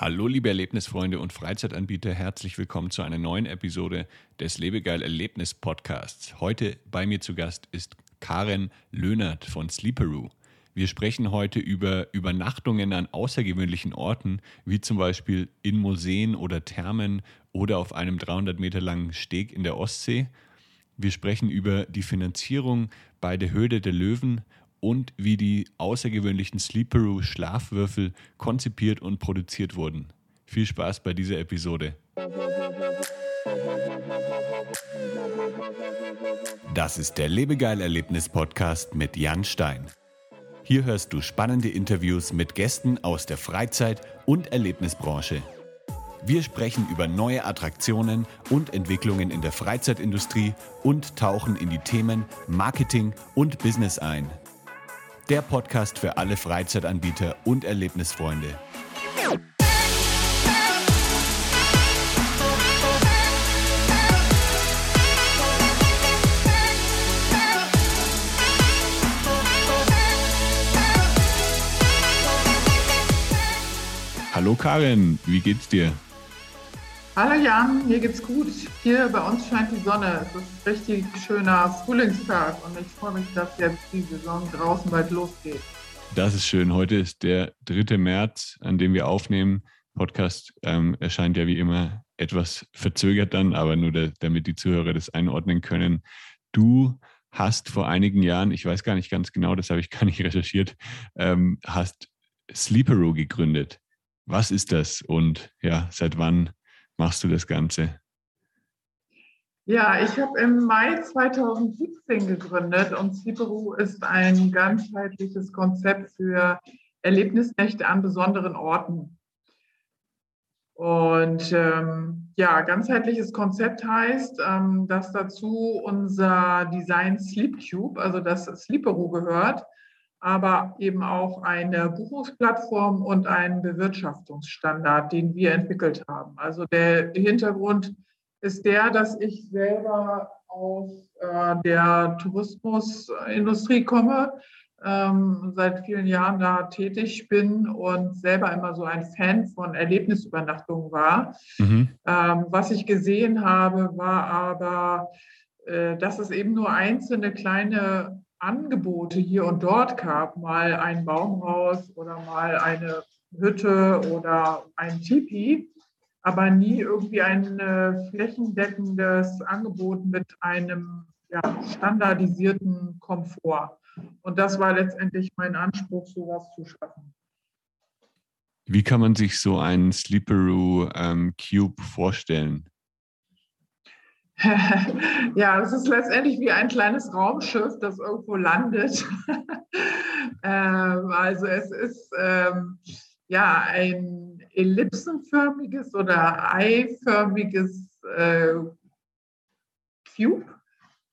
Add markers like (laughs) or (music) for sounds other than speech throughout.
Hallo liebe Erlebnisfreunde und Freizeitanbieter, herzlich willkommen zu einer neuen Episode des Lebegeil Erlebnis Podcasts. Heute bei mir zu Gast ist Karen Löhnert von Sleeperoo. Wir sprechen heute über Übernachtungen an außergewöhnlichen Orten, wie zum Beispiel in Museen oder Thermen oder auf einem 300 Meter langen Steg in der Ostsee. Wir sprechen über die Finanzierung bei der Höhle der Löwen und wie die außergewöhnlichen Sleeperoo Schlafwürfel konzipiert und produziert wurden. Viel Spaß bei dieser Episode. Das ist der Lebegeil Erlebnis Podcast mit Jan Stein. Hier hörst du spannende Interviews mit Gästen aus der Freizeit- und Erlebnisbranche. Wir sprechen über neue Attraktionen und Entwicklungen in der Freizeitindustrie und tauchen in die Themen Marketing und Business ein der Podcast für alle Freizeitanbieter und Erlebnisfreunde. Hallo Karin, wie geht's dir? Hallo Jan, mir geht's gut. Hier bei uns scheint die Sonne. Es ist ein richtig schöner Frühlingstag und ich freue mich, dass jetzt die Saison draußen bald losgeht. Das ist schön. Heute ist der 3. März, an dem wir aufnehmen. Podcast ähm, erscheint ja wie immer etwas verzögert dann, aber nur der, damit die Zuhörer das einordnen können. Du hast vor einigen Jahren, ich weiß gar nicht ganz genau, das habe ich (laughs) gar nicht recherchiert, ähm, hast Sleeperoo gegründet. Was ist das und ja, seit wann machst du das Ganze? Ja, ich habe im Mai 2017 gegründet und Sleeperoo ist ein ganzheitliches Konzept für Erlebnisnächte an besonderen Orten. Und ähm, ja, ganzheitliches Konzept heißt, ähm, dass dazu unser Design Sleep Cube, also das Sleeperoo gehört, aber eben auch eine Buchungsplattform und einen Bewirtschaftungsstandard, den wir entwickelt haben. Also der Hintergrund ist der, dass ich selber aus äh, der Tourismusindustrie komme, ähm, seit vielen Jahren da tätig bin und selber immer so ein Fan von Erlebnisübernachtungen war. Mhm. Ähm, was ich gesehen habe, war aber, äh, dass es eben nur einzelne kleine Angebote hier und dort gab, mal ein Baumhaus oder mal eine Hütte oder ein Tipi, aber nie irgendwie ein äh, flächendeckendes Angebot mit einem ja, standardisierten Komfort. Und das war letztendlich mein Anspruch, sowas zu schaffen. Wie kann man sich so einen Sleeperoo ähm, Cube vorstellen? (laughs) ja, es ist letztendlich wie ein kleines Raumschiff, das irgendwo landet. (laughs) ähm, also es ist ähm, ja ein ellipsenförmiges oder eiförmiges äh, Cube,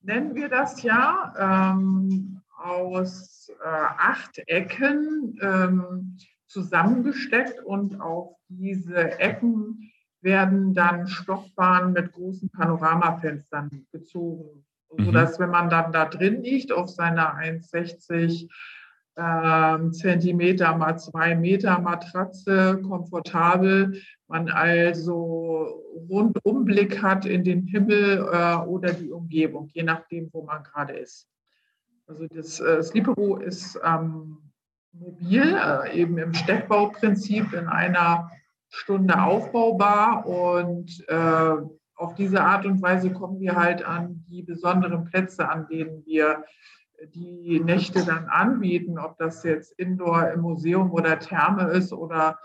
nennen wir das ja, ähm, aus äh, acht Ecken ähm, zusammengesteckt und auf diese Ecken werden dann Stoffbahnen mit großen Panoramafenstern gezogen, mhm. sodass, wenn man dann da drin liegt, auf seiner 1,60 ähm, Zentimeter mal zwei Meter Matratze, komfortabel, man also Rundumblick hat in den Himmel äh, oder die Umgebung, je nachdem, wo man gerade ist. Also das äh, Sleeperoo ist ähm, mobil, äh, eben im Steckbauprinzip in einer Stunde aufbaubar und äh, auf diese Art und Weise kommen wir halt an die besonderen Plätze, an denen wir die Nächte dann anbieten, ob das jetzt Indoor im Museum oder Therme ist oder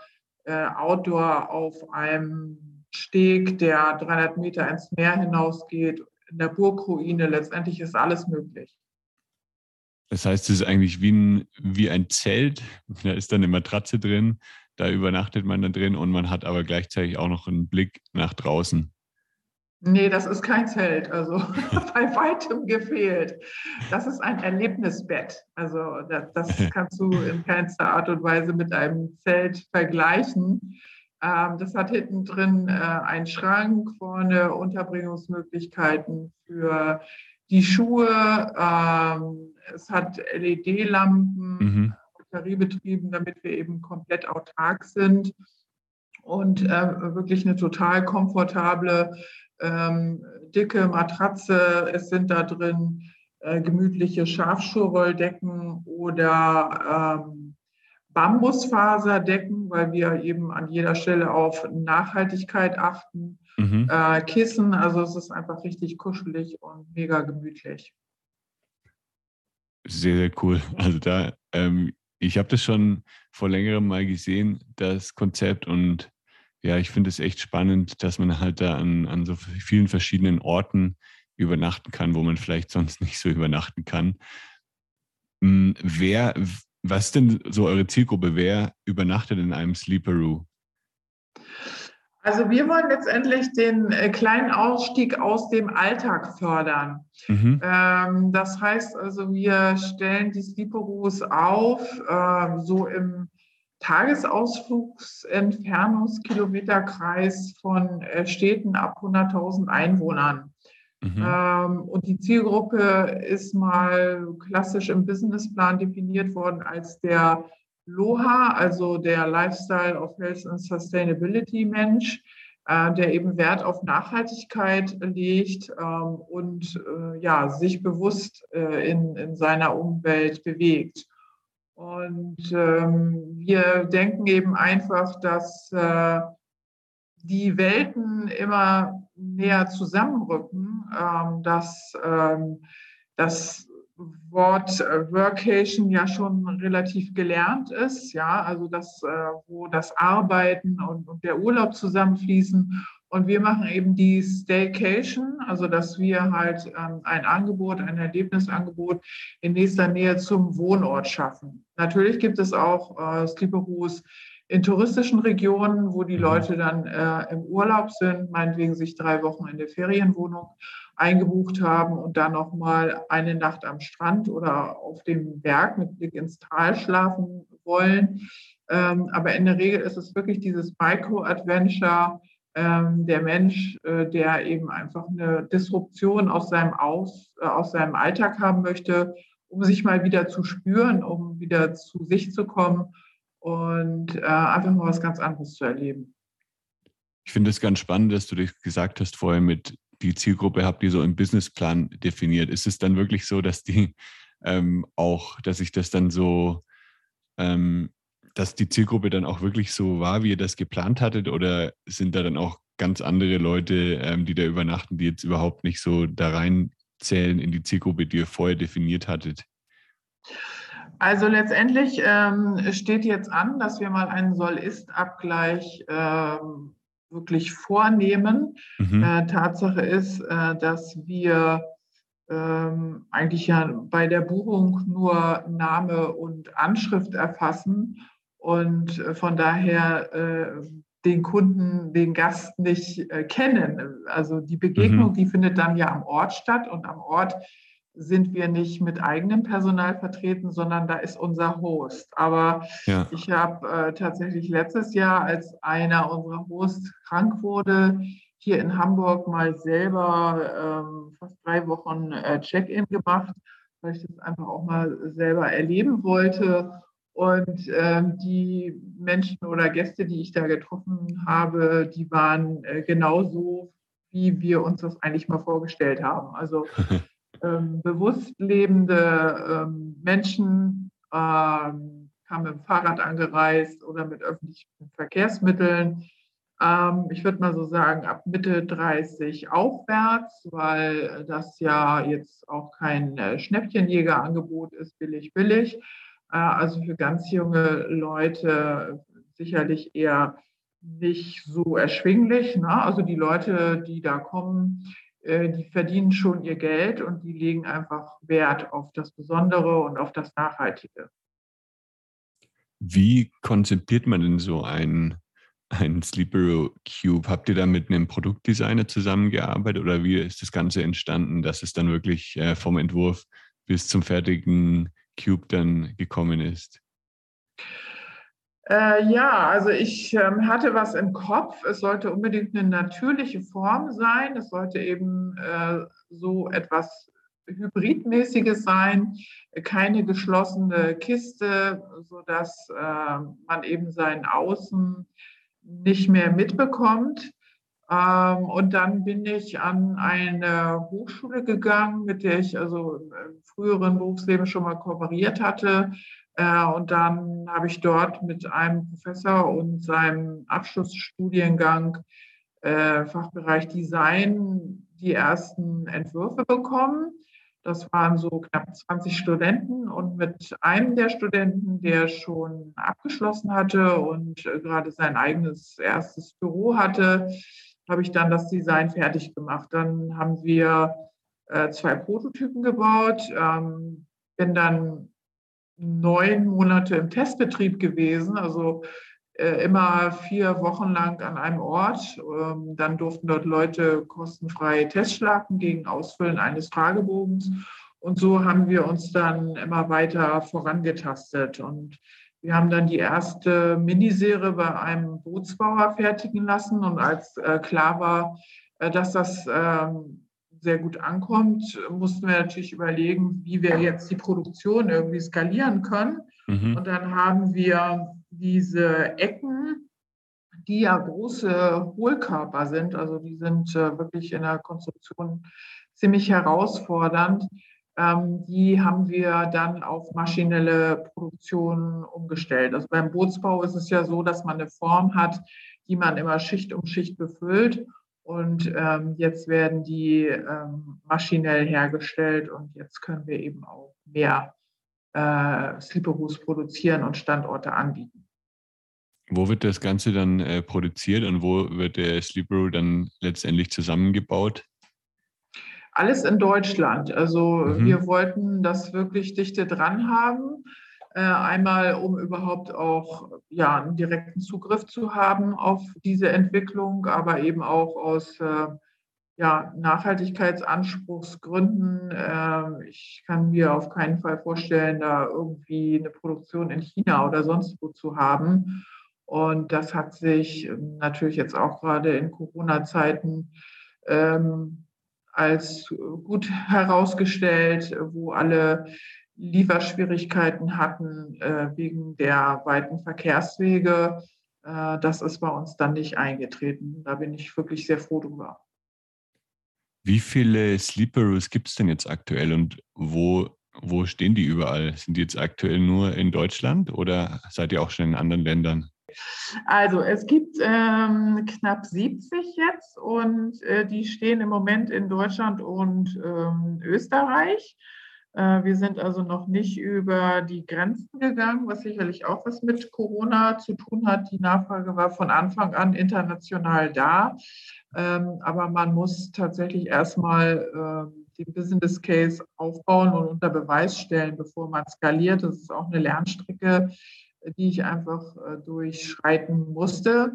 äh, Outdoor auf einem Steg, der 300 Meter ins Meer hinausgeht, in der Burgruine. Letztendlich ist alles möglich. Das heißt, es ist eigentlich wie ein, wie ein Zelt. Da ist dann eine Matratze drin da übernachtet man dann drin und man hat aber gleichzeitig auch noch einen Blick nach draußen. Nee, das ist kein Zelt, also (laughs) bei weitem gefehlt. Das ist ein Erlebnisbett. Also das, das (laughs) kannst du in keinster Art und Weise mit einem Zelt vergleichen. Ähm, das hat hinten drin äh, einen Schrank, vorne Unterbringungsmöglichkeiten für die Schuhe. Ähm, es hat LED-Lampen. Mhm batteriebetrieben, damit wir eben komplett autark sind. und äh, wirklich eine total komfortable, ähm, dicke Matratze. Es sind da drin äh, gemütliche Schafschurwolldecken oder ähm, Bambusfaserdecken, weil wir eben an jeder Stelle auf Nachhaltigkeit achten. Mhm. Äh, Kissen, also es ist einfach richtig kuschelig und mega gemütlich. Sehr, sehr cool. Also da, ähm, ich habe das schon vor längerem mal gesehen, das Konzept und ja, ich finde es echt spannend, dass man halt da an, an so vielen verschiedenen Orten übernachten kann, wo man vielleicht sonst (laughs) nicht so übernachten kann. Hm, wer, was ist denn so eure Zielgruppe? Wer übernachtet in einem Sleeperoo? Also wir wollen letztendlich den äh, kleinen Ausstieg aus dem Alltag fördern. Mhm. Ähm, das heißt also, wir stellen die Sleeperoos auf, äh, so im Tagesausflugsentfernungskilometerkreis von äh, Städten ab 100.000 Einwohnern. Mhm. Ähm, und die Zielgruppe ist mal klassisch im Businessplan definiert worden als der LOHA, also der Lifestyle of Health and Sustainability Mensch, äh, der eben Wert auf Nachhaltigkeit legt ähm, und äh, ja, sich bewusst äh, in, in seiner Umwelt bewegt. Und ähm, wir denken eben einfach, dass äh, die Welten immer näher zusammenrücken, ähm, dass ähm, das Wort äh, Workation ja schon relativ gelernt ist, ja, also das, äh, wo das Arbeiten und, und der Urlaub zusammenfließen. Und wir machen eben die Staycation, also dass wir halt ähm, ein Angebot, ein Erlebnisangebot in nächster Nähe zum Wohnort schaffen. Natürlich gibt es auch äh, Sleeperoos in touristischen Regionen, wo die mhm. Leute dann äh, im Urlaub sind, meinetwegen sich drei Wochen in der Ferienwohnung eingebucht haben und dann noch mal eine Nacht am Strand oder auf dem Berg mit Blick ins Tal schlafen wollen. Ähm, aber in der Regel ist es wirklich dieses Micro-Adventure, ähm, der Mensch, äh, der eben einfach eine Disruption aus seinem, aus, äh, aus seinem Alltag haben möchte, um sich mal wieder zu spüren, um wieder zu sich zu kommen und äh, einfach mal was ganz anderes zu erleben. Ich finde es ganz spannend, dass du das gesagt hast vorher mit die Zielgruppe habt ihr so im Businessplan definiert. Ist es dann wirklich so, dass die ähm, auch, dass ich das dann so, ähm, dass die Zielgruppe dann auch wirklich so war, wie ihr das geplant hattet? Oder sind da dann auch ganz andere Leute, ähm, die da übernachten, die jetzt überhaupt nicht so da reinzählen in die Zielgruppe, die ihr vorher definiert hattet? Also letztendlich ähm, steht jetzt an, dass wir mal einen Soll-Ist-Abgleich ähm, wirklich vornehmen. Mhm. Äh, Tatsache ist, äh, dass wir ähm, eigentlich ja bei der Buchung nur Name und Anschrift erfassen und äh, von daher äh, den Kunden, den Gast nicht äh, kennen. Also die Begegnung, mhm. die findet dann ja am Ort statt und am Ort sind wir nicht mit eigenem Personal vertreten, sondern da ist unser Host. Aber ja. ich habe äh, tatsächlich letztes Jahr, als einer unserer Hosts krank wurde, hier in Hamburg mal selber ähm, fast drei Wochen äh, Check-in gemacht, weil ich das einfach auch mal selber erleben wollte. Und ähm, die Menschen oder Gäste, die ich da getroffen habe, die waren äh, genauso, wie wir uns das eigentlich mal vorgestellt haben. Also (laughs) ähm, bewusst lebende ähm, Menschen, ähm, kamen mit dem Fahrrad angereist oder mit öffentlichen Verkehrsmitteln. Ähm, ich würde mal so sagen, ab Mitte 30 aufwärts, weil das ja jetzt auch kein äh, Schnäppchenjägerangebot ist, billig, billig. Äh, also für ganz junge Leute sicherlich eher nicht so erschwinglich. Ne? Also die Leute, die da kommen, äh, die verdienen schon ihr Geld und die legen einfach Wert auf das Besondere und auf das Nachhaltige. Wie konzipiert man denn so einen, einen Sleeper Cube? Habt ihr da mit einem Produktdesigner zusammengearbeitet oder wie ist das Ganze entstanden, dass es dann wirklich äh, vom Entwurf bis zum fertigen Cube dann gekommen ist? Äh, ja, also ich ähm, hatte was im Kopf. Es sollte unbedingt eine natürliche Form sein. Es sollte eben äh, so etwas Hybridmäßiges sein, keine geschlossene Kiste, sodass äh, man eben sein Außen nicht mehr mitbekommt. Ähm, und dann bin ich an eine Hochschule gegangen, mit der ich also im früheren Berufsleben schon mal kooperiert hatte. Äh, und dann habe ich dort mit einem Professor und seinem Abschlussstudiengang äh, Fachbereich Design die ersten Entwürfe bekommen. Das waren so knapp 20 Studenten und mit einem der Studenten, der schon abgeschlossen hatte und äh, gerade sein eigenes erstes Büro hatte, habe ich dann das Design fertig gemacht. Dann haben wir zwei Prototypen gebaut, ähm, bin dann neun Monate im Testbetrieb gewesen, also äh, immer vier Wochen lang an einem Ort. Ähm, dann durften dort Leute kostenfrei Tests schlagen gegen Ausfüllen eines Fragebogens. Und so haben wir uns dann immer weiter vorangetastet. Und wir haben dann die erste Miniserie bei einem Bootsbauer fertigen lassen. Und als äh, klar war, äh, dass das ähm, sehr gut ankommt, mussten wir natürlich überlegen, wie wir jetzt die Produktion irgendwie skalieren können. Mhm. Und dann haben wir diese Ecken, die ja große Hohlkörper sind, also die sind äh, wirklich in der Konstruktion ziemlich herausfordernd, ähm, die haben wir dann auf maschinelle Produktion umgestellt. Also beim Bootsbau ist es ja so, dass man eine Form hat, die man immer Schicht um Schicht befüllt. Und ähm, jetzt werden die ähm, maschinell hergestellt und jetzt können wir eben auch mehr äh, Sleeperoos produzieren und Standorte anbieten. Wo wird das Ganze dann äh, produziert und wo wird der Sleeperoo dann letztendlich zusammengebaut? Alles in Deutschland. Also mhm. wir wollten das wirklich dichte dran haben. Äh, einmal, um überhaupt auch ja, einen direkten Zugriff zu haben auf diese Entwicklung, aber eben auch aus äh, ja, Nachhaltigkeitsanspruchsgründen. Äh, ich kann mir auf keinen Fall vorstellen, da irgendwie eine Produktion in China oder sonst wo zu haben. Und das hat sich natürlich jetzt auch gerade in Corona-Zeiten ähm, als gut herausgestellt, wo alle Lieferschwierigkeiten hatten äh, wegen der weiten Verkehrswege. Äh, das ist bei uns dann nicht eingetreten. Da bin ich wirklich sehr froh drüber. Wie viele Sleeperoos gibt es denn jetzt aktuell und wo, wo stehen die überall? Sind die jetzt aktuell nur in Deutschland oder seid ihr auch schon in anderen Ländern? Also es gibt ähm, knapp 70 jetzt und äh, die stehen im Moment in Deutschland und ähm, Österreich. Äh, wir sind also noch nicht über die Grenzen gegangen, was sicherlich auch was mit Corona zu tun hat. Die Nachfrage war von Anfang an international da. Ähm, aber man muss tatsächlich erstmal ähm, den Business Case aufbauen und unter Beweis stellen, bevor man skaliert. Das ist auch eine Lernstrecke, die ich einfach äh, durchschreiten musste.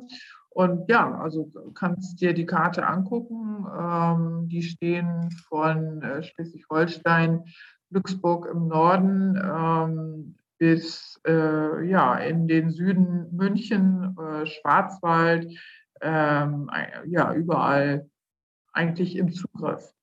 Und ja, also kannst dir die Karte angucken. Ähm, die stehen von äh, Schleswig-Holstein, Glücksburg im Norden ähm, bis äh, ja, in den Süden München, äh, Schwarzwald, ähm, ja, überall eigentlich im Zugriff.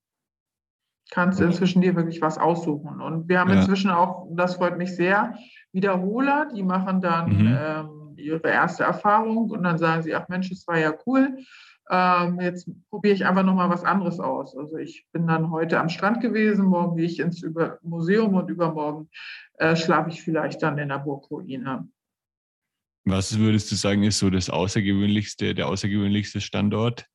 Kannst inzwischen dir wirklich was aussuchen. Und wir haben ja. inzwischen auch, das freut mich sehr, Wiederholer, die machen dann mhm. ähm, ihre erste Erfahrung und dann sagen sie, ach Mensch, das war ja cool. Ähm, jetzt probiere ich einfach nochmal was anderes aus. Also ich bin dann heute am Strand gewesen, morgen gehe ich ins Über Museum und übermorgen äh, schlafe ich vielleicht dann in der Burgruine. Was würdest du sagen, ist so das außergewöhnlichste, der außergewöhnlichste Standort?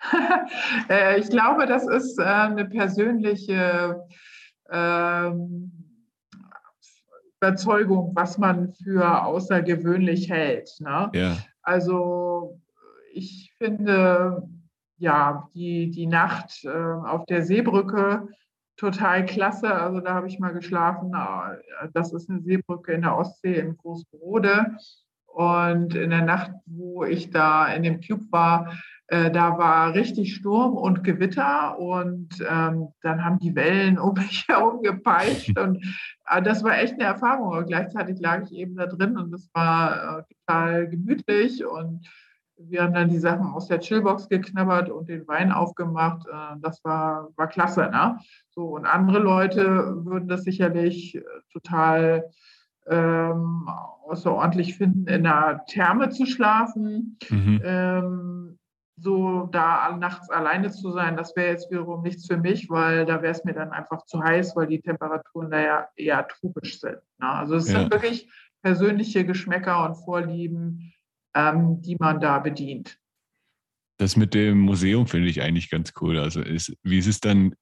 (laughs) äh, ich glaube, das ist äh, eine persönliche ähm, Überzeugung, was man für außergewöhnlich hält. Ne? Ja. Also ich finde ja die, die Nacht äh, auf der Seebrücke total klasse. Also da habe ich mal geschlafen. Das ist eine Seebrücke in der Ostsee in Großbrode. Und in der Nacht, wo ich da in dem Cube war, äh, da war richtig Sturm und Gewitter und ähm, dann haben die Wellen (laughs) um mich herum gepeitscht und äh, das war echt eine Erfahrung. Und gleichzeitig lag ich eben da drin und es war äh, total gemütlich und wir haben dann die Sachen aus der Chillbox geknabbert und den Wein aufgemacht. Äh, das war, war klasse. Ne? So, und andere Leute würden das sicherlich äh, total ähm, außerordentlich finden, in einer Therme zu schlafen. Mhm. Ähm, so da nachts alleine zu sein, das wäre jetzt wiederum nichts für mich, weil da wäre es mir dann einfach zu heiß, weil die Temperaturen da ja eher tropisch sind. Ne? Also es ja. sind wirklich persönliche Geschmäcker und Vorlieben, ähm, die man da bedient. Das mit dem Museum finde ich eigentlich ganz cool. Also ist, wie ist es dann,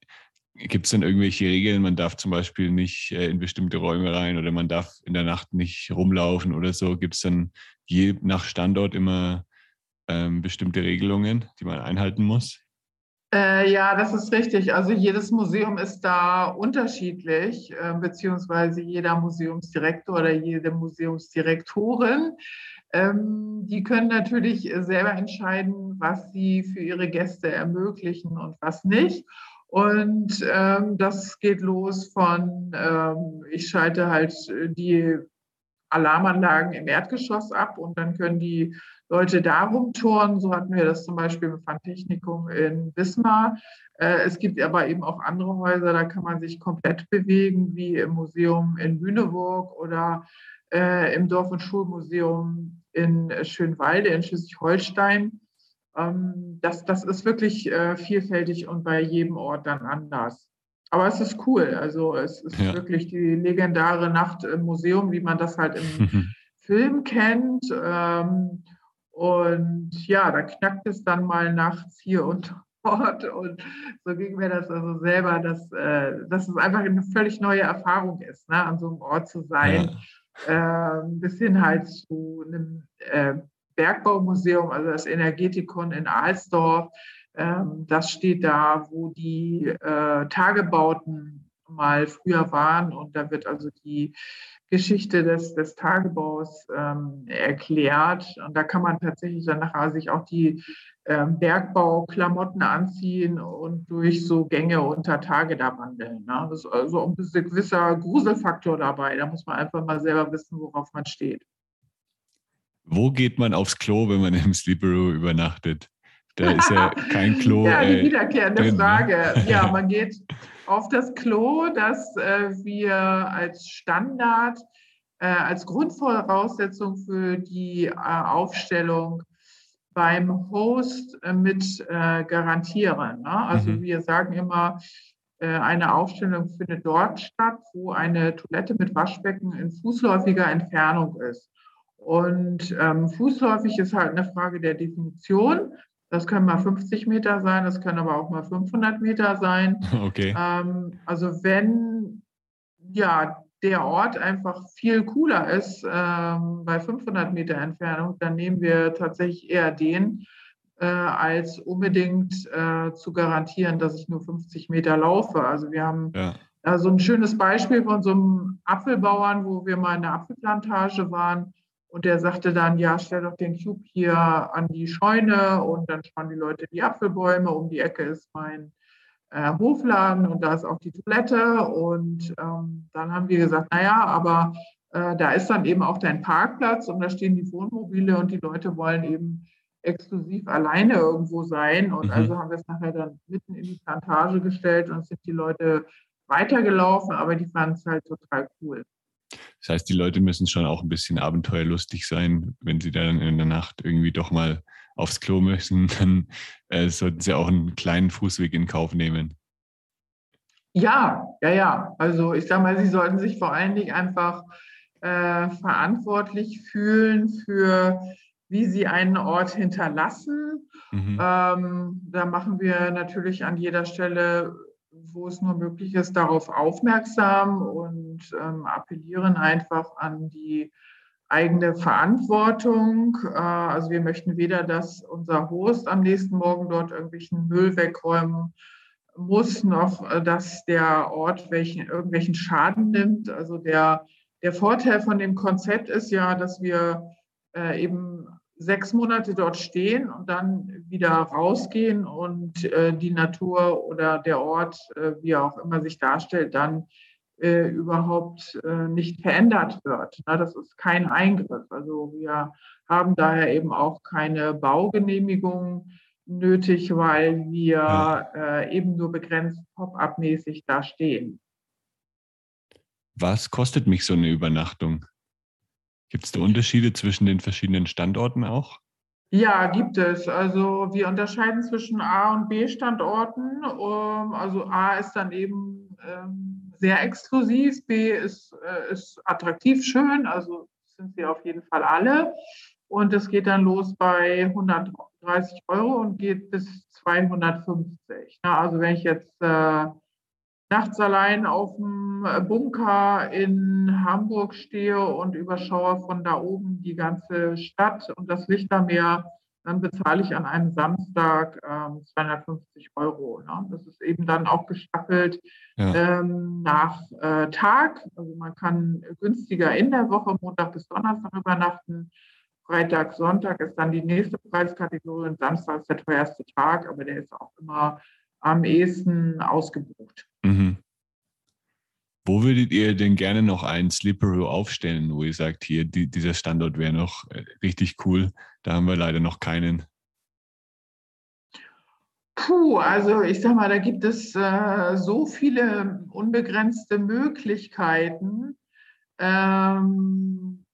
gibt es dann irgendwelche Regeln? Man darf zum Beispiel nicht äh, in bestimmte Räume rein oder man darf in der Nacht nicht rumlaufen oder so. Gibt es dann je nach Standort immer ähm, bestimmte Regelungen, die man einhalten muss? Äh, ja, das ist richtig. Also jedes Museum ist da unterschiedlich, äh, beziehungsweise jeder Museumsdirektor oder jede Museumsdirektorin. Ähm, die können natürlich selber entscheiden, was sie für ihre Gäste ermöglichen und was nicht. Und ähm, das geht los von, ähm, ich schalte halt die Alarmanlagen im Erdgeschoss ab und dann können die Leute da rumtouren. So hatten wir das zum Beispiel im Fantechnikum in Wismar. Äh, es gibt aber eben auch andere Häuser, da kann man sich komplett bewegen, wie im Museum in Lüneburg oder äh, im Dorf- und Schulmuseum in Schönwalde in Schleswig-Holstein. Ähm, das, das ist wirklich äh, vielfältig und bei jedem Ort dann anders. Aber es ist cool. Also es ist ja. wirklich die legendäre Nacht im Museum, wie man das halt im Film kennt. Ähm, und ja, da knackt es dann mal nachts hier und (laughs) dort. Und so ging mir das also selber, dass, äh, dass es einfach eine völlig neue Erfahrung ist, ne, an so einem Ort zu sein. Ja. Äh, bis hin halt zu einem äh, Bergbaumuseum, also das Energetikon in Alsdorf. Ähm, das steht da, wo die äh, Tagebauten mal früher waren. Und da wird also die Geschichte des, des Tagebaus ähm, erklärt. Und da kann man tatsächlich dann nachher sich auch die ähm, Bergbauklamotten anziehen und durch so Gänge unter Tage da wandeln. Ne? Das ist also ein gewisser Gruselfaktor dabei. Da muss man einfach mal selber wissen, worauf man steht. Wo geht man aufs Klo, wenn man (laughs) im Sleeperoo übernachtet? Da ist ja kein Klo. ja, die äh, wiederkehrende drin, ne? Frage. Ja, man (laughs) geht auf das Klo, das äh, wir als Standard, äh, als Grundvoraussetzung für die äh, Aufstellung beim Host äh, mit äh, garantieren. Ne? Also mhm. wir sagen immer, eine Aufstellung findet dort statt, wo eine Toilette mit Waschbecken in fußläufiger Entfernung ist. Und ähm, fußläufig ist halt eine Frage der Definition. Das können mal 50 Meter sein, das können aber auch mal 500 Meter sein. (laughs) Okay. Ähm, also wenn ja der Ort einfach viel cooler ist ähm, bei 500 Meter Entfernung, dann nehmen wir tatsächlich eher den, äh, als unbedingt äh, zu garantieren, dass ich nur 50 Meter laufe. Also wir haben ja. äh, so ein schönes Beispiel von so einem Apfelbauern, wo wir mal in der Apfelplantage waren. Und der sagte dann, ja, stell doch den Cube hier an die Scheune und dann schauen die Leute die Apfelbäume. Um die Ecke ist mein äh, Hofladen und da ist auch die Toilette. Und ähm, dann haben wir gesagt, naja, aber äh, da ist dann eben auch dein Parkplatz und da stehen die Wohnmobile und die Leute wollen eben exklusiv alleine irgendwo sein. Und mhm. also haben wir es nachher dann mitten in die Plantage gestellt und sind die Leute weitergelaufen, aber die fanden es halt total cool. Das heißt, die Leute müssen schon auch ein bisschen abenteuerlustig sein, wenn sie dann in der Nacht irgendwie doch mal aufs Klo müssen, (laughs) dann äh, sollten sie auch einen kleinen Fußweg in Kauf nehmen. Ja, ja, ja. Also ich sage mal, sie sollten sich vor allen Dingen einfach äh, verantwortlich fühlen für, wie sie einen Ort hinterlassen. Mhm. Ähm, da machen wir natürlich an jeder Stelle wo es nur möglich ist, darauf aufmerksam und ähm, appellieren einfach an die eigene Verantwortung. Äh, also wir möchten weder, dass unser Host am nächsten Morgen dort irgendwelchen Müll wegräumen muss, noch äh, dass der Ort welchen, irgendwelchen Schaden nimmt. Also der, der Vorteil von dem Konzept ist ja, dass wir äh, eben sechs Monate dort stehen und dann wieder rausgehen und äh, die Natur oder der Ort, äh, wie auch immer sich darstellt, dann äh, überhaupt äh, nicht verändert wird. Na, das ist kein Eingriff. Also wir haben daher eben auch keine Baugenehmigung nötig, weil wir. Äh, eben nur begrenzt pop-up-mäßig da stehen. Was kostet mich so eine Übernachtung? Gibt es da Unterschiede zwischen den verschiedenen Standorten auch? Ja, gibt es. Also wir unterscheiden zwischen A und B Standorten. Ähm, also A ist dann eben ähm, sehr exklusiv, B ist, äh, ist attraktiv schön, also sind sie auf jeden Fall alle. Und es geht dann los bei 130 Euro und geht bis 250. Also wenn ich jetzt äh, nachts allein auf dem Bunker in Hamburg stehe und überschaue von da oben die ganze Stadt und das Lichtermeer, dann bezahle ich an einem Samstag ähm, 250 Euro. Ne? Das ist eben dann auch gestaffelt ja. ähm, nach äh, Tag. Also man kann günstiger in der Woche, Montag bis Donnerstag übernachten. Freitag, Sonntag ist dann die nächste Preiskategorie und Samstag ist der teuerste Tag, aber der ist auch immer am ehesten ausgebucht. Mhm. Wo würdet ihr denn gerne noch einen Slippery aufstellen, wo ihr sagt, hier, die, dieser Standort wäre noch äh, richtig cool? Da haben wir leider noch keinen. Puh, also ich sag mal, da gibt es äh, so viele unbegrenzte Möglichkeiten. Ähm,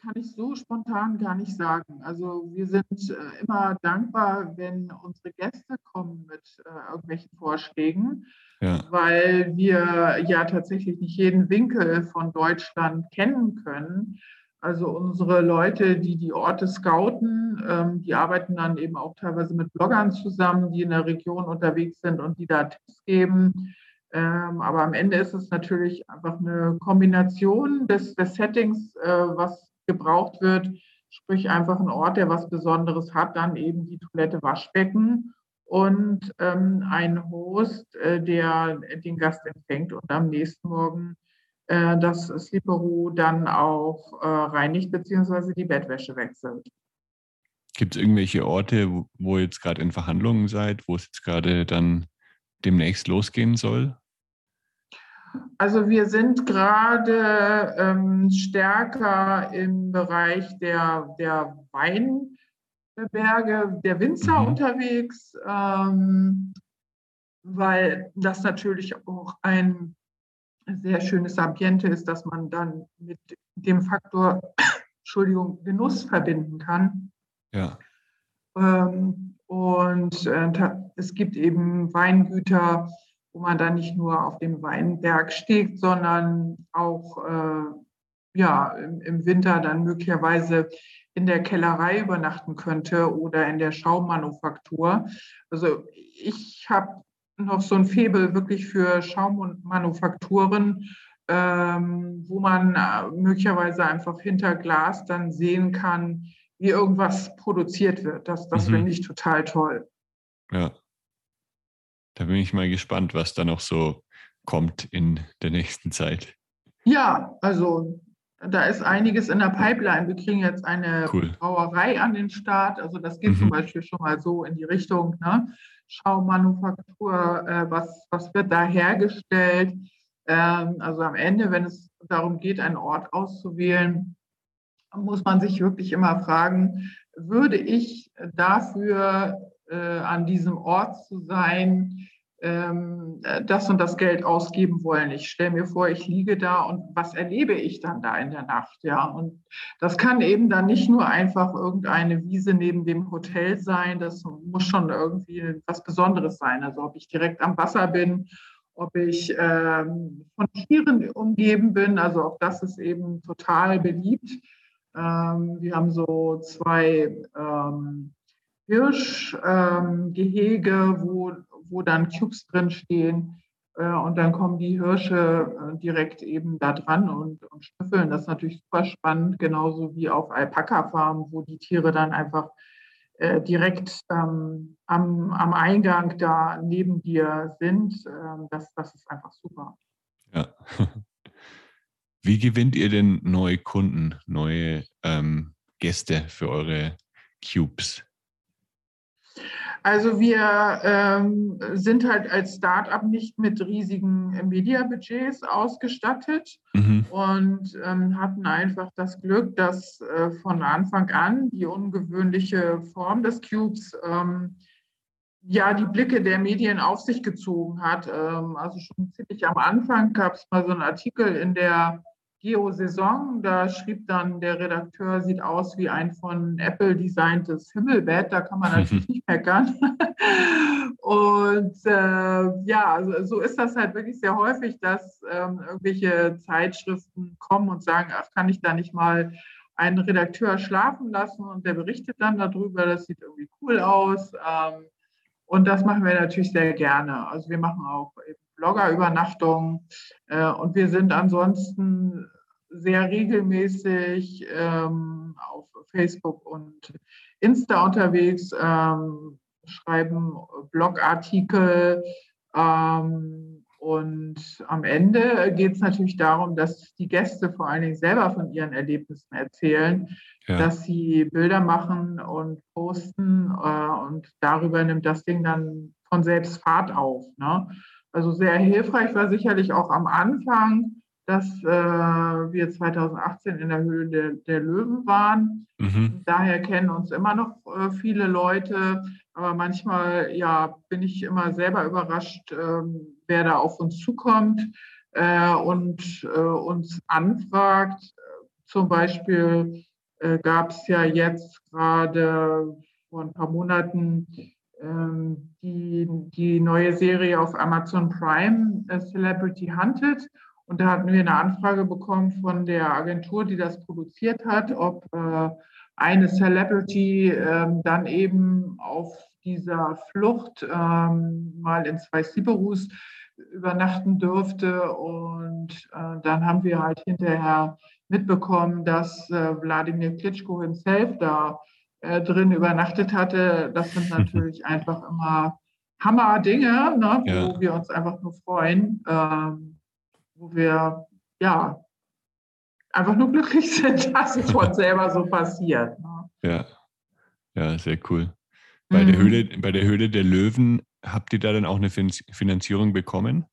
kann ich so spontan gar nicht sagen. Also wir sind äh, immer dankbar, wenn unsere Gäste kommen mit äh, irgendwelchen Vorschlägen, ja. weil wir ja tatsächlich nicht jeden Winkel von Deutschland kennen können. Also unsere Leute, die die Orte scouten, ähm, die arbeiten dann eben auch teilweise mit Bloggern zusammen, die in der Region unterwegs sind und die da Tipps geben. Ähm, aber am Ende ist es natürlich einfach eine Kombination des, des Settings, äh, was gebraucht wird, sprich einfach ein Ort, der was Besonderes hat, dann eben die Toilette, Waschbecken und ähm, ein Host, äh, der den Gast empfängt und am nächsten Morgen äh, das Slipperu dann auch äh, reinigt bzw. die Bettwäsche wechselt. Gibt es irgendwelche Orte, wo ihr jetzt gerade in Verhandlungen seid, wo es jetzt gerade dann demnächst losgehen soll? Also wir sind gerade ähm, stärker im Bereich der, der Weinberge, der Winzer mhm. unterwegs, ähm, weil das natürlich auch ein sehr schönes Ambiente ist, dass man dann mit dem Faktor, (coughs) Entschuldigung, Genuss verbinden kann. Ja. Ähm, und äh, es gibt eben Weingüter, wo man dann nicht nur auf dem Weinberg steht, sondern auch äh, ja, im, Winter dann möglicherweise in der Kellerei übernachten könnte oder in der Schaummanufaktur. Also ich habe noch so ein Febel wirklich für Schaummanufakturen, ähm, wo man äh, möglicherweise einfach hinter Glas dann sehen kann, wie irgendwas produziert wird. Das, das mhm. finde ich total toll. Ja, da bin ich mal gespannt, was da noch so kommt in der nächsten Zeit. Ja, also da ist einiges in der Pipeline. Wir kriegen jetzt eine cool. Brauerei an den Start. Also das geht mhm. zum Beispiel schon mal so in die Richtung ne? Schaumanufaktur. Äh, was, was wird da hergestellt? Ähm, also am Ende, wenn es darum geht, einen Ort auszuwählen, muss man sich wirklich immer fragen, würde ich dafür äh, an diesem Ort zu sein, ähm, das und das Geld ausgeben wollen. Ich stelle mir vor, ich liege da und was erlebe ich dann da in der Nacht? Ja, und das kann eben dann nicht nur einfach irgendeine Wiese neben dem Hotel sein. Das muss schon irgendwie was Besonderes sein. Also ob ich direkt am Wasser bin, ob ich ähm, von Tieren umgeben bin. Also auch das ist eben total beliebt. Ähm, wir haben so zwei ähm, Hirschgehege, wo, wo dann Cubes drin stehen. Äh, und dann kommen die Hirsche äh, direkt eben da dran und, und schnüffeln. Das ist natürlich super spannend, genauso wie auf Alpaka-Farmen, wo die Tiere dann einfach äh, direkt ähm, am, am Eingang da neben dir sind. Ähm, das, das ist einfach super. Ja. (laughs) Wie gewinnt ihr denn neue Kunden, neue ähm, Gäste für eure Cubes? Also wir ähm, sind halt als Startup nicht mit riesigen Media-Budgets ausgestattet mhm. und ähm, hatten einfach das Glück, dass äh, von Anfang an die ungewöhnliche Form des Cubes ähm, ja die Blicke der Medien auf sich gezogen hat. Ähm, also schon ziemlich am Anfang gab es mal so einen Artikel in der Geo-Saison. Da schrieb dann der Redakteur, sieht aus wie ein von Apple designtes Himmelbett. Da kann man natürlich (laughs) nicht meckern. Und äh, ja, also, so ist das halt wirklich sehr häufig, dass ähm, irgendwelche Zeitschriften kommen und sagen, ach, kann ich da nicht mal einen Redakteur schlafen lassen und der berichtet dann darüber, das sieht irgendwie cool aus. Ähm, und das machen wir natürlich sehr gerne. Also wir machen auch Bloggerübernachtungen äh, und wir sind ansonsten sehr regelmäßig ähm, auf Facebook und Insta unterwegs, ähm, schreiben Blogartikel, ähm, und am Ende geht es natürlich darum, dass die Gäste vor allen Dingen selber von ihren Erlebnissen erzählen, ja. dass sie Bilder machen und posten äh, und darüber nimmt das Ding dann von selbst Fahrt auf. Ne? Also sehr hilfreich war sicherlich auch am Anfang, dass äh, wir 2018 in der Höhle der, der Löwen waren. Mhm. Daher kennen uns immer noch äh, viele Leute. Aber manchmal ja, bin ich immer selber überrascht, ähm, wer da auf uns zukommt äh, und äh, uns anfragt. Zum Beispiel äh, gab es ja jetzt gerade vor ein paar Monaten die, die neue Serie auf Amazon Prime, Celebrity Hunted. Und da hatten wir eine Anfrage bekommen von der Agentur, die das produziert hat, ob äh, eine Celebrity ähm, dann eben auf dieser Flucht ähm, mal in zwei Siberus übernachten durfte. Und äh, dann haben wir halt hinterher mitbekommen, dass äh, Wladimir Klitschko himself da äh, drin übernachtet hatte. Das sind (laughs) natürlich einfach immer Hammer-Dinge, ne, ja. wo wir uns einfach nur freuen, ähm, wo wir ja einfach nur glücklich (laughs) sind, dass es uns (laughs) selber so passiert. Ne? Ja. ja, sehr cool. Bei, mhm. der Höhle, bei der Höhle der Löwen habt ihr da dann auch eine Finanzierung bekommen?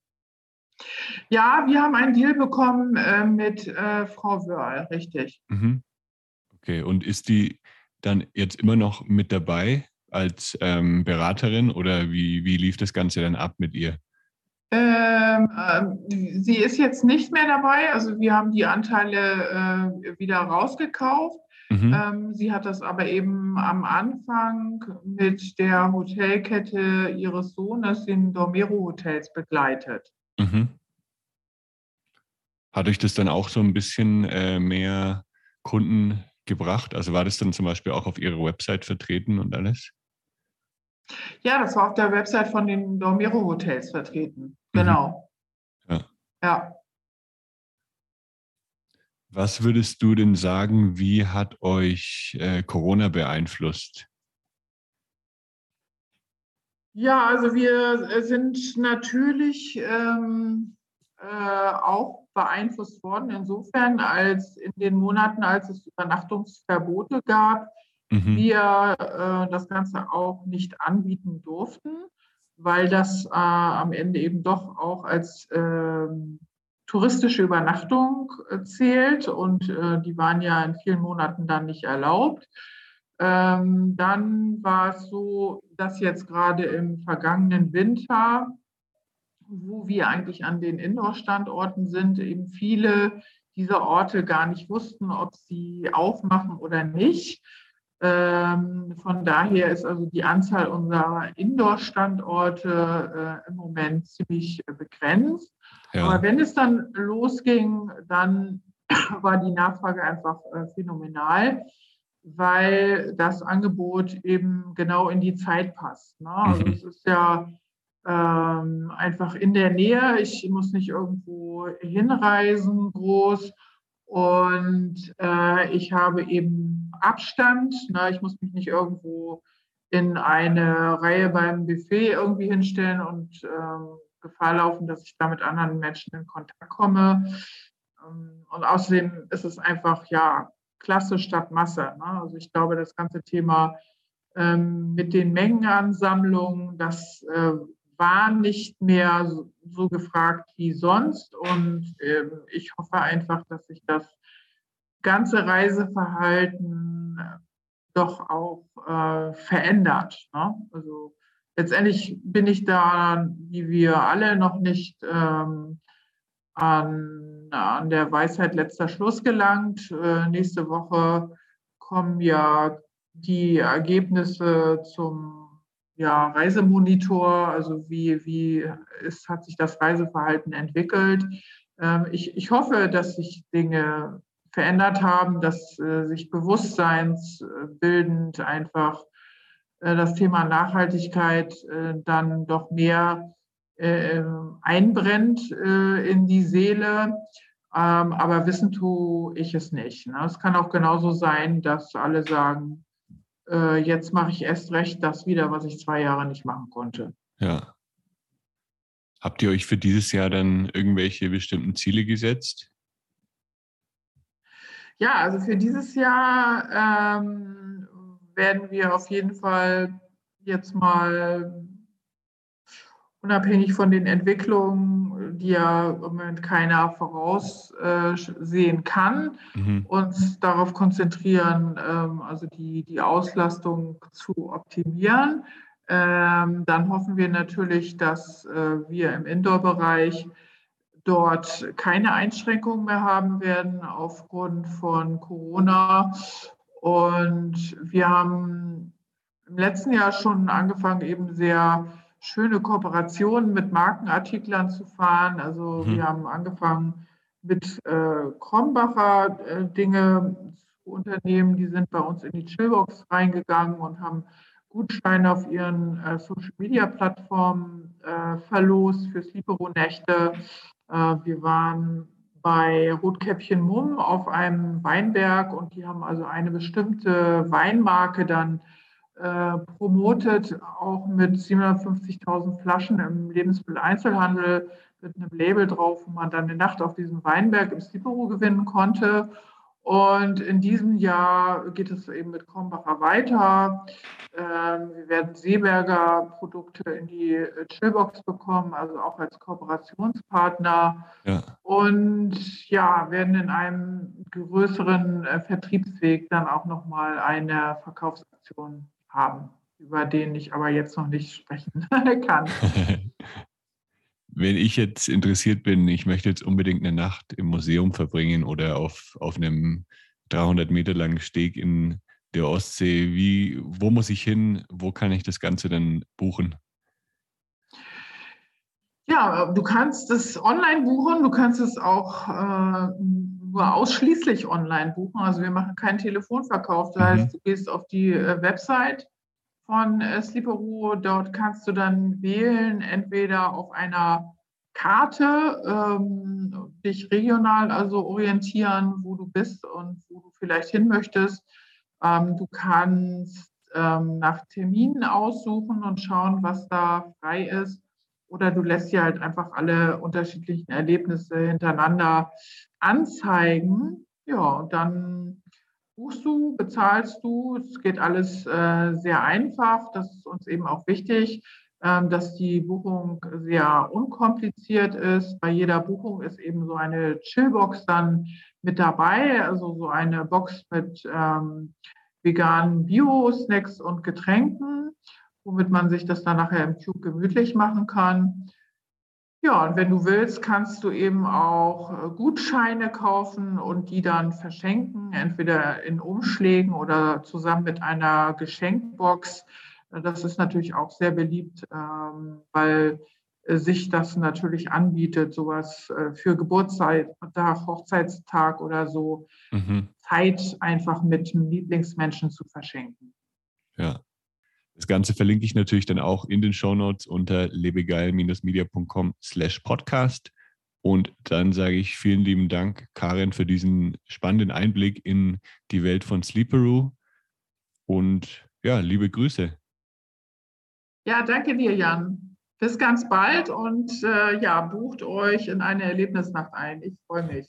Ja, wir haben einen Deal bekommen äh, mit äh, Frau Wörl, richtig. Mhm. Okay, und ist die dann jetzt immer noch mit dabei als ähm, Beraterin oder wie, wie lief das Ganze dann ab mit ihr? Ähm, äh, sie ist jetzt nicht mehr dabei, also wir haben die Anteile äh, wieder rausgekauft. Mhm. Ähm, sie hat das aber eben am Anfang mit der Hotelkette ihres Sohnes, den Dormero Hotels, begleitet. Mhm. Hat euch das dann auch so ein bisschen äh, mehr Kunden gebracht? Also war das dann zum Beispiel auch auf ihrer Website vertreten und alles? Ja, das war auf der Website von den Dormero Hotels vertreten. Mhm. Genau. Mhm. Ja. ja. Was würdest du denn sagen, wie hat euch äh, Corona beeinflusst? Ja, also wir äh, sind natürlich ähm, äh, auch beeinflusst worden, insofern, als in den Monaten, als es Übernachtungsverbote gab, mhm. wir äh, das Ganze auch nicht anbieten durften, weil das äh, am Ende eben doch auch als ähm, touristische Übernachtung äh, zählt und äh, die waren ja in vielen Monaten dann nicht erlaubt. Ähm, dann war es so, dass jetzt gerade im vergangenen Winter, wo wir eigentlich an den Indoor-Standorten sind, eben viele dieser Orte gar nicht wussten, ob sie aufmachen oder nicht. Ähm, von daher ist also die Anzahl unserer Indoor-Standorte äh, im Moment ziemlich begrenzt. Ja. Aber wenn es dann losging, dann (clears throat) war die Nachfrage einfach äh, phänomenal, weil das Angebot eben genau in die Zeit passt. Ne? Also mhm. es ist ja ähm, einfach in der Nähe. Ich muss nicht irgendwo hinreisen groß. Und äh, ich habe eben Abstand. Ne? Ich muss mich nicht irgendwo in eine Reihe beim Buffet irgendwie hinstellen und ähm, Gefahr laufen, dass ich da mit anderen Menschen in Kontakt komme. Ähm, und außerdem ist es einfach, ja, Klasse statt Masse. Ne? Also ich glaube, das ganze Thema ähm, mit den Mengenansammlungen, das äh, war nicht mehr so, gefragt wie sonst. Und äh, ich hoffe einfach, dass sich das ganze Reiseverhalten doch auch äh, verändert. Ne? Also letztendlich bin ich da, wie wir alle, noch nicht ähm, an, an der Weisheit letzter Schluss gelangt. Äh, nächste Woche kommen ja die Ergebnisse zum ja, Reisemonitor, also wie, wie ist, hat sich das Reiseverhalten entwickelt. Ähm, ich, ich hoffe, dass sich Dinge verändert haben, dass äh, sich bewusstseinsbildend einfach äh, das Thema Nachhaltigkeit äh, dann doch mehr äh, einbrennt äh, in die Seele. Ähm, aber wissen tue ich es nicht. Ne? Es kann auch genauso sein, dass alle sagen, äh, jetzt mache ich erst recht das wieder, was ich zwei Jahre nicht machen konnte. Ja. Habt ihr euch für dieses Jahr dann irgendwelche bestimmten Ziele gesetzt? Ja, also für dieses Jahr ähm, werden wir auf jeden Fall jetzt mal unabhängig von den Entwicklungen, die ja im Moment keiner voraussehen kann, mhm. uns darauf konzentrieren, ähm, also die, die Auslastung zu optimieren. Ähm, dann hoffen wir natürlich, dass äh, wir im Indoor-Bereich dort keine Einschränkungen mehr haben werden aufgrund von Corona. Und wir haben im letzten Jahr schon angefangen, eben sehr schöne Kooperationen mit Markenartiklern zu fahren. Also mhm. wir haben angefangen mit äh, Krombacher äh, Dinge zu unternehmen. Die sind bei uns in die Chillbox reingegangen und haben Gutscheine auf ihren äh, Social-Media-Plattformen äh, verlost für Slipero-Nächte. Äh, wir waren bei Rotkäppchen Mumm auf einem Weinberg und die haben also eine bestimmte Weinmarke dann äh, promotet, auch mit 750.000 Flaschen im Lebensmitteleinzelhandel mit einem Label drauf, wo man dann eine Nacht auf diesem Weinberg im Stipero gewinnen konnte. Und in diesem Jahr geht es eben mit Krombacher weiter. Ähm, wir werden Seeberger Produkte in die Chillbox bekommen, also auch als Kooperationspartner. Ja. Und ja, werden in einem größeren äh, Vertriebsweg dann auch nochmal eine Verkaufsaktion haben, über den ich aber jetzt noch nicht sprechen (laughs) kann. (laughs) Wenn ich jetzt interessiert bin, ich möchte jetzt unbedingt eine Nacht im Museum verbringen oder auf, auf einem 300 Meter langen Steg in der Ostsee, wie, wo muss ich hin? Wo kann ich das Ganze dann buchen? Ja, du kannst es online buchen, du kannst es auch äh, nur ausschließlich online buchen. Also wir machen keinen Telefonverkauf. Das mhm. heißt, du gehst auf die äh, Website von äh, Sleeperoo. Dort kannst du dann wählen, entweder auf einer Karte ähm, dich regional also orientieren, wo du bist und wo du vielleicht hin möchtest. Ähm, du kannst ähm, nach Terminen aussuchen und schauen, was da frei ist. Oder du lässt dir halt einfach alle unterschiedlichen Erlebnisse hintereinander anzeigen. Ja, und dann buchst du, bezahlst du. Es geht alles äh, sehr einfach. Das ist uns eben auch wichtig, ähm, dass die Buchung sehr unkompliziert ist. Bei jeder Buchung ist eben so eine Chillbox dann mit dabei, also so eine Box mit ähm, veganen Bio-Snacks und Getränken, womit man sich das dann nachher im Cube gemütlich machen kann. Ja, und wenn du willst, kannst du eben auch äh, Gutscheine kaufen und die dann verschenken, entweder in Umschlägen oder zusammen mit einer Geschenkbox. Das ist natürlich auch sehr beliebt, ähm, weil äh, sich das natürlich anbietet, sowas äh, für Geburtstag, Hochzeitstag oder so, mhm. Zeit einfach mit einem Lieblingsmenschen zu verschenken. Ja, das Ganze verlinke ich natürlich dann auch in den Show Notes unter lebegeil-media.com slash podcast. Und dann sage ich vielen lieben Dank, Karin, für diesen spannenden Einblick in die Welt von Sleeperoo. Und ja, liebe Grüße. Ja, danke dir, Jan. Bis ganz bald und äh, ja, bucht euch in eine Erlebnisnacht ein. Ich freue mich.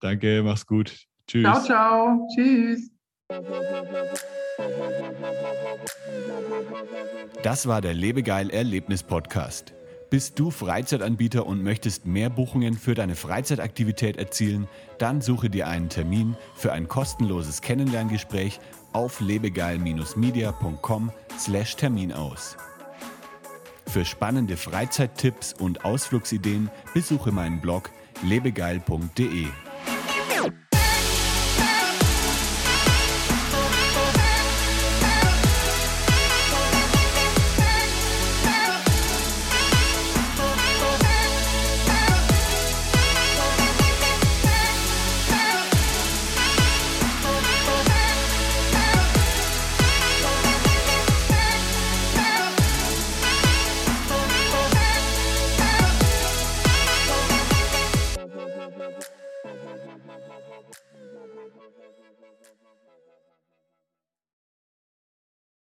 Danke, mach's gut. Tschüss. Ciao, ciao. Tschüss. Das war der Lebegeil Erlebnis Podcast. Bist du Freizeitanbieter und möchtest mehr Buchungen für deine Freizeitaktivität erzielen? Dann suche dir einen Termin für ein kostenloses Kennenlerngespräch auf lebegeil-media.com/termin aus. Für spannende Freizeittipps und Ausflugsideen besuche meinen Blog lebegeil.de.